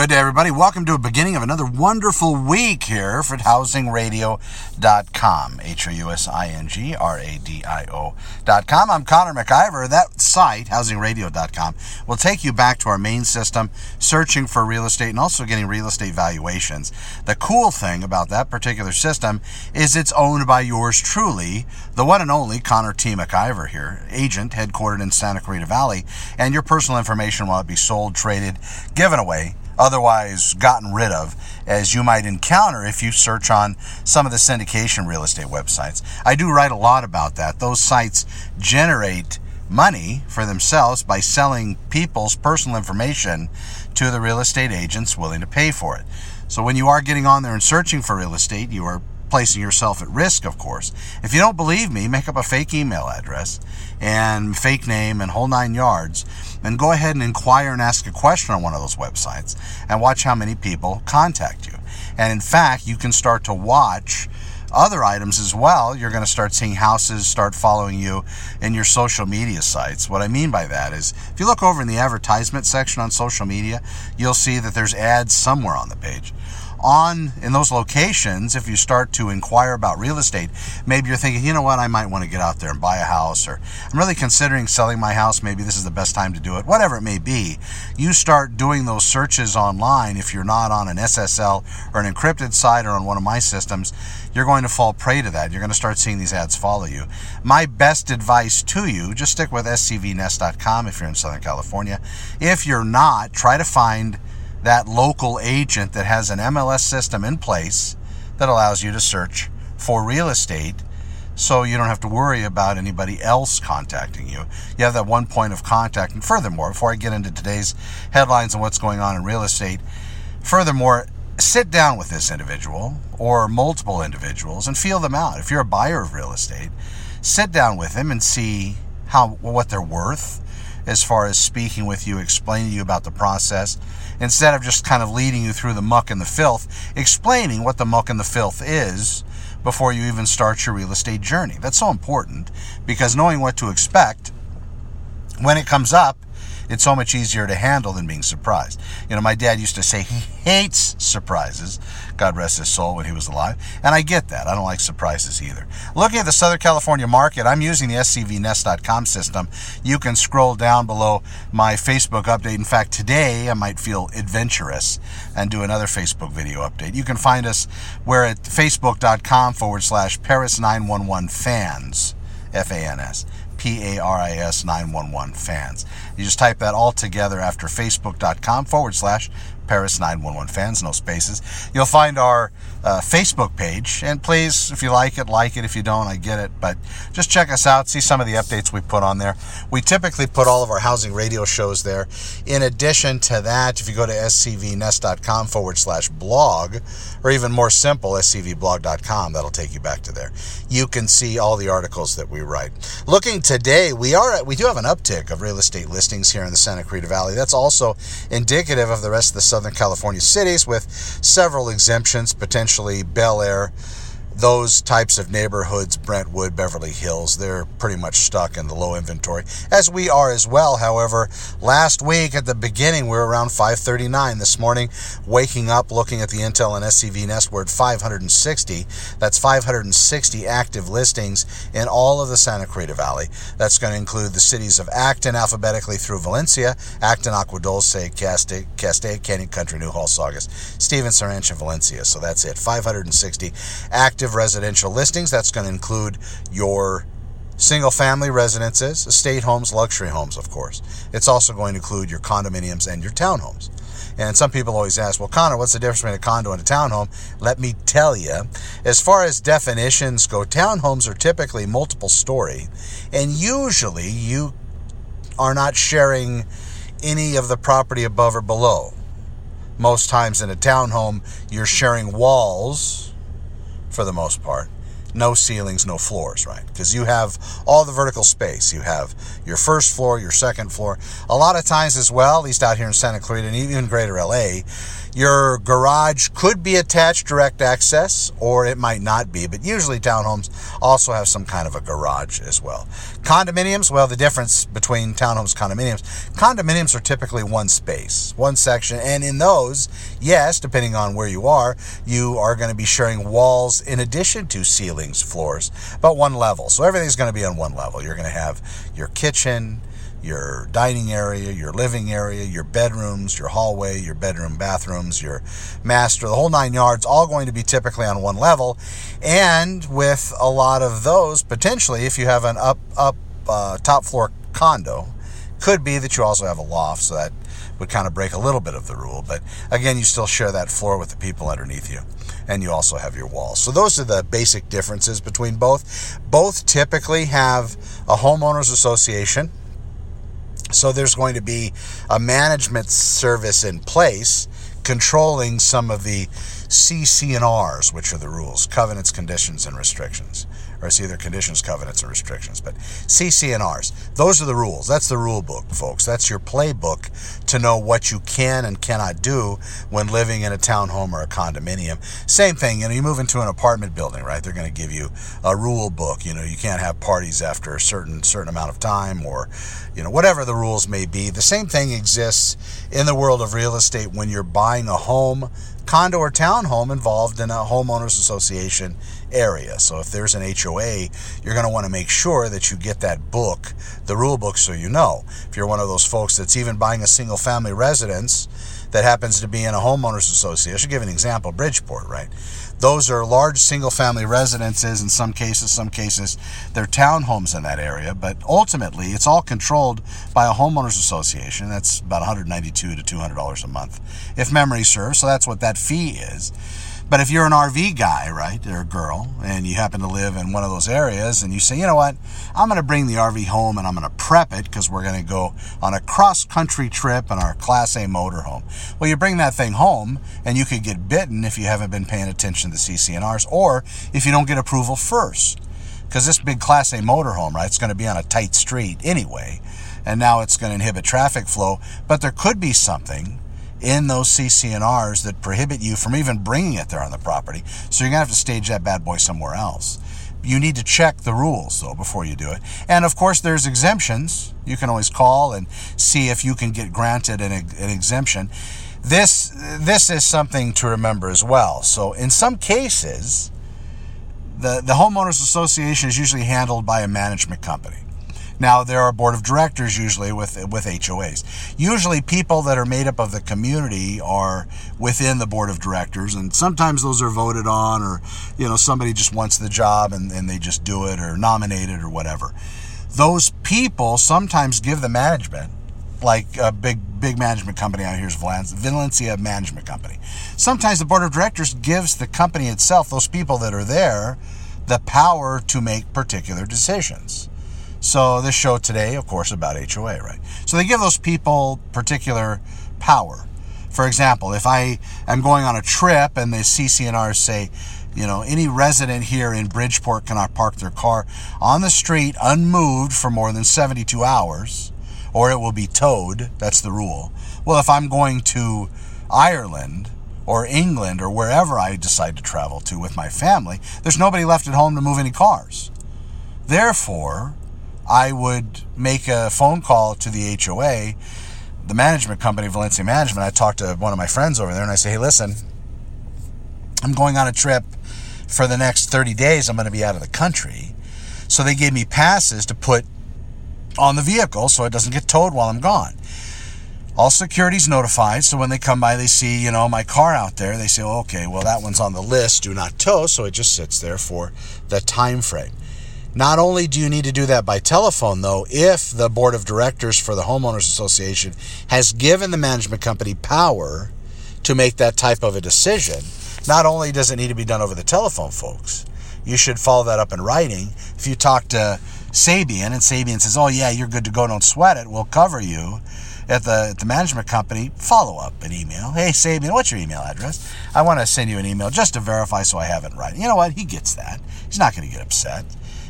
Good day, everybody. Welcome to a beginning of another wonderful week here at housingradio.com. H O U S I N G R A D I O.com. I'm Connor MacIvor. That site, housingradio.com, will take you back to our main system, searching for real estate and also getting real estate valuations. The cool thing about that particular system is it's owned by yours truly, the one and only Connor T. MacIvor here, agent headquartered in Santa Clarita Valley, and your personal information will be sold, traded, given away otherwise gotten rid of, as you might encounter if you search on some of the syndication real estate websites. I do write a lot about that. Those sites generate money for themselves by selling people's personal information to the real estate agents willing to pay for it. So when you are getting on there and searching for real estate, you are placing yourself at risk, of course. If you don't believe me, make up a fake email address and fake name and whole nine yards, and go ahead and inquire and ask a question on one of those websites and watch how many people contact you. And in fact, you can start to watch other items as well. You're going to start seeing houses start following you in your social media sites. What I mean by that is if you look over in the advertisement section on social media, you'll see that there's ads somewhere on the page on in those locations, if you start to inquire about real estate, maybe you're thinking, you know what, I might want to get out there and buy a house, or I'm really considering selling my house. Maybe this is the best time to do it, whatever it may be. You start doing those searches online. If you're not on an SSL or an encrypted site or on one of my systems, you're going to fall prey to that. You're going to start seeing these ads follow you. My best advice to you just stick with scvnest.com if you're in Southern California. If you're not, try to find that local agent that has an MLS system in place that allows you to search for real estate so you don't have to worry about anybody else contacting you. You have that one point of contact. And furthermore, before I get into today's headlines and what's going on in real estate, furthermore, sit down with this individual or multiple individuals and feel them out. If you're a buyer of real estate, sit down with them and see how what they're worth as far as speaking with you, explaining to you about the process, instead of just kind of leading you through the muck and the filth, explaining what the muck and the filth is before you even start your real estate journey. That's so important because knowing what to expect when it comes up it's so much easier to handle than being surprised. You know, my dad used to say he hates surprises. God rest his soul when he was alive. And I get that. I don't like surprises either. Looking at the Southern California market, I'm using the scvnest.com system. You can scroll down below my Facebook update. In fact, today I might feel adventurous and do another Facebook video update. You can find us where at facebook.com forward slash Paris 911 fans. F A N S. P A R I S 911 fans. You just type that all together after facebook.com forward slash Paris 911 fans, no spaces. You'll find our uh, Facebook page, and please, if you like it, like it. If you don't, I get it. But just check us out, see some of the updates we put on there. We typically put all of our housing radio shows there. In addition to that, if you go to scvnest.com forward slash blog, or even more simple, scvblog.com, that'll take you back to there. You can see all the articles that we write. Looking today, we are we do have an uptick of real estate listings here in the Santa Clarita Valley. That's also indicative of the rest of the Southern California cities with several exemptions, potentially Bel Air, those types of neighborhoods, Brentwood, Beverly Hills, they're pretty much stuck in the low inventory, as we are as well. However, last week at the beginning, we were around 539. This morning, waking up, looking at the Intel and SCV Nest, we're at 560. That's 560 active listings in all of the Santa Clarita Valley. That's going to include the cities of Acton alphabetically through Valencia, Acton, Agua Dulce, Castaic, Castaic Canyon Country, Newhall, Saugus, Stevenson Ranch, and Valencia. So that's it. 560 active active residential listings. That's going to include your single family residences, estate homes, luxury homes, of course. It's also going to include your condominiums and your townhomes. And some people always ask, well, Connor, what's the difference between a condo and a townhome? Let me tell you. As far as definitions go, townhomes are typically multiple story, and usually you are not sharing any of the property above or below. Most times in a townhome, you're sharing walls for the most part. no ceilings, no floors, right? Because you have all the vertical space. You have your first floor, your second floor. A lot of times as well, at least out here in Santa Clarita and even greater LA, your garage could be attached direct access or it might not be, but usually townhomes also have some kind of a garage as well. Condominiums, well, the difference between townhomes condominiums, condominiums are typically one space, one section, and in those, yes, depending on where you are, you are going to be sharing walls in addition to ceilings, floors, but one level. So everything's going to be on one level. You're going to have your kitchen, your dining area, your living area, your bedrooms, your hallway, your bedroom bathrooms, your master, the whole nine yards, all going to be typically on one level. And with a lot of those, potentially, if you have an up, up, uh, top floor condo, could be that you also have a loft, so that would kind of break a little bit of the rule. But again, you still share that floor with the people underneath you. And you also have your walls. So those are the basic differences between both. Both typically have a homeowners association so there's going to be a management service in place controlling some of the CC&Rs, which are the rules, covenants, conditions, and restrictions or it's either conditions, covenants, and restrictions. But CC&Rs, those are the rules. That's the rule book, folks. That's your playbook to know what you can and cannot do when living in a townhome or a condominium. Same thing, you know, you move into an apartment building, right? They're going to give you a rule book. You know, you can't have parties after a certain certain amount of time or, you know, whatever the rules may be. The same thing exists in the world of real estate when you're buying a home condo or townhome involved in a homeowners association area. So if there's an HOA, you're going to want to make sure that you get that book, the rule book, so you know. If you're one of those folks that's even buying a single family residence that happens to be in a homeowners association, I should give an example Bridgeport, right? Those are large single family residences in some cases, some cases they're townhomes in that area, but ultimately it's all controlled by a homeowners association. That's about 192 to $200 a month, if memory serves. So that's what that fee is. But if you're an RV guy, right, or a girl, and you happen to live in one of those areas and you say, you know what, I'm going to bring the RV home and I'm going to prep it because we're going to go on a cross country trip in our Class A motorhome. Well, you bring that thing home and you could get bitten if you haven't been paying attention to the CC&Rs or if you don't get approval first. Because this big Class A motorhome, right, it's going to be on a tight street anyway. And now it's going to inhibit traffic flow. But there could be something in those CC&Rs that prohibit you from even bringing it there on the property. So you're going to have to stage that bad boy somewhere else. You need to check the rules though before you do it. And of course, there's exemptions. You can always call and see if you can get granted an, an exemption. This this is something to remember as well. So in some cases, the the homeowners association is usually handled by a management company. Now there are board of directors usually with with HOAs. Usually people that are made up of the community are within the board of directors and sometimes those are voted on or you know somebody just wants the job and, and they just do it or nominated or whatever. Those people sometimes give the management like a big big management company out here is Valencia Management Company. Sometimes the board of directors gives the company itself, those people that are there, the power to make particular decisions. So this show today, of course, about HOA, right? So they give those people particular power. For example, if I am going on a trip and the CC&Rs say, you know, any resident here in Bridgeport cannot park their car on the street unmoved for more than 72 hours, or it will be towed. That's the rule. Well, if I'm going to Ireland or England or wherever I decide to travel to with my family, there's nobody left at home to move any cars. Therefore, I would make a phone call to the HOA, the management company, Valencia Management. I talked to one of my friends over there and I say, hey, listen, I'm going on a trip for the next 30 days. I'm going to be out of the country. So they gave me passes to put on the vehicle so it doesn't get towed while I'm gone. All security's notified, so when they come by, they see, you know, my car out there. They say, okay, well, that one's on the list, do not tow, so it just sits there for the time frame. Not only do you need to do that by telephone, though, if the board of directors for the homeowners association has given the management company power to make that type of a decision, not only does it need to be done over the telephone, folks, you should follow that up in writing. If you talk to Sabian and Sabian says, Oh, yeah, you're good to go, don't sweat it, we'll cover you at the, at the management company, follow up an email. Hey, Sabian, what's your email address? I want to send you an email just to verify so I have it right. You know what? He gets that. He's not going to get upset.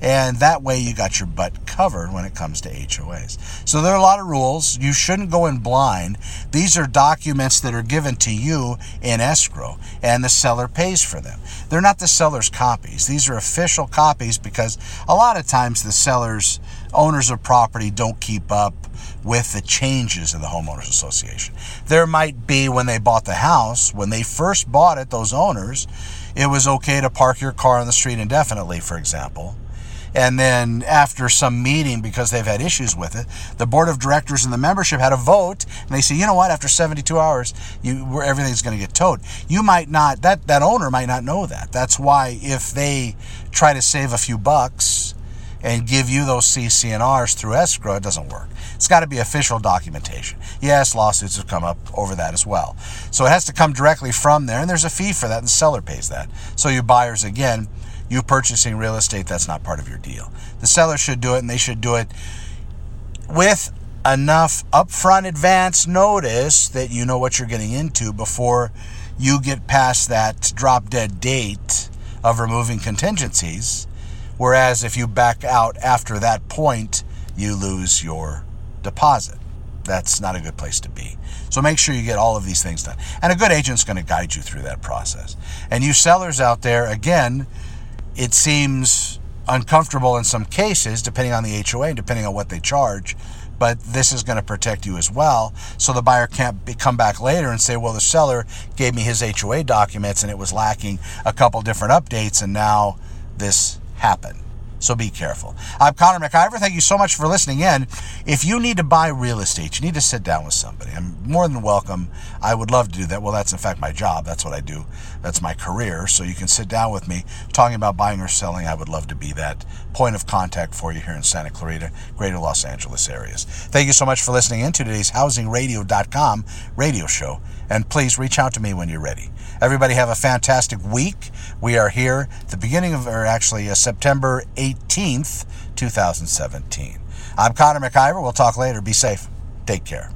And that way you got your butt covered when it comes to HOAs. So there are a lot of rules. You shouldn't go in blind. These are documents that are given to you in escrow, and the seller pays for them. They're not the seller's copies. These are official copies because a lot of times the sellers, owners of property, don't keep up with the changes in the homeowners association. There might be when they bought the house, when they first bought it, those owners, it was okay to park your car on the street indefinitely, for example. And then after some meeting, because they've had issues with it, the board of directors and the membership had a vote, and they say, you know what? After 72 hours, you everything's going to get towed. You might not that that owner might not know that. That's why if they try to save a few bucks and give you those CC&Rs through escrow, it doesn't work. It's got to be official documentation. Yes, lawsuits have come up over that as well. So it has to come directly from there, and there's a fee for that, and the seller pays that. So you buyers, again, you purchasing real estate, that's not part of your deal. The seller should do it, and they should do it with enough upfront advance notice that you know what you're getting into before you get past that drop dead date of removing contingencies. Whereas if you back out after that point, you lose your deposit. That's not a good place to be. So make sure you get all of these things done. And a good agent's going to guide you through that process. And you sellers out there, again, it seems uncomfortable in some cases, depending on the HOA depending on what they charge. But this is going to protect you as well. So the buyer can't be, come back later and say, well, the seller gave me his HOA documents and it was lacking a couple different updates, and now this happened. So be careful. I'm Connor MacIvor. Thank you so much for listening in. If you need to buy real estate, you need to sit down with somebody. I'm more than welcome. I would love to do that. Well, that's in fact my job. That's what I do. That's my career. So you can sit down with me talking about buying or selling. I would love to be that point of contact for you here in Santa Clarita, greater Los Angeles areas. Thank you so much for listening in to today's housingradio.com radio show. And please reach out to me when you're ready. Everybody have a fantastic week. We are here the beginning of, or actually uh, September 18th, 2017. I'm Connor MacIvor. We'll talk later. Be safe. Take care.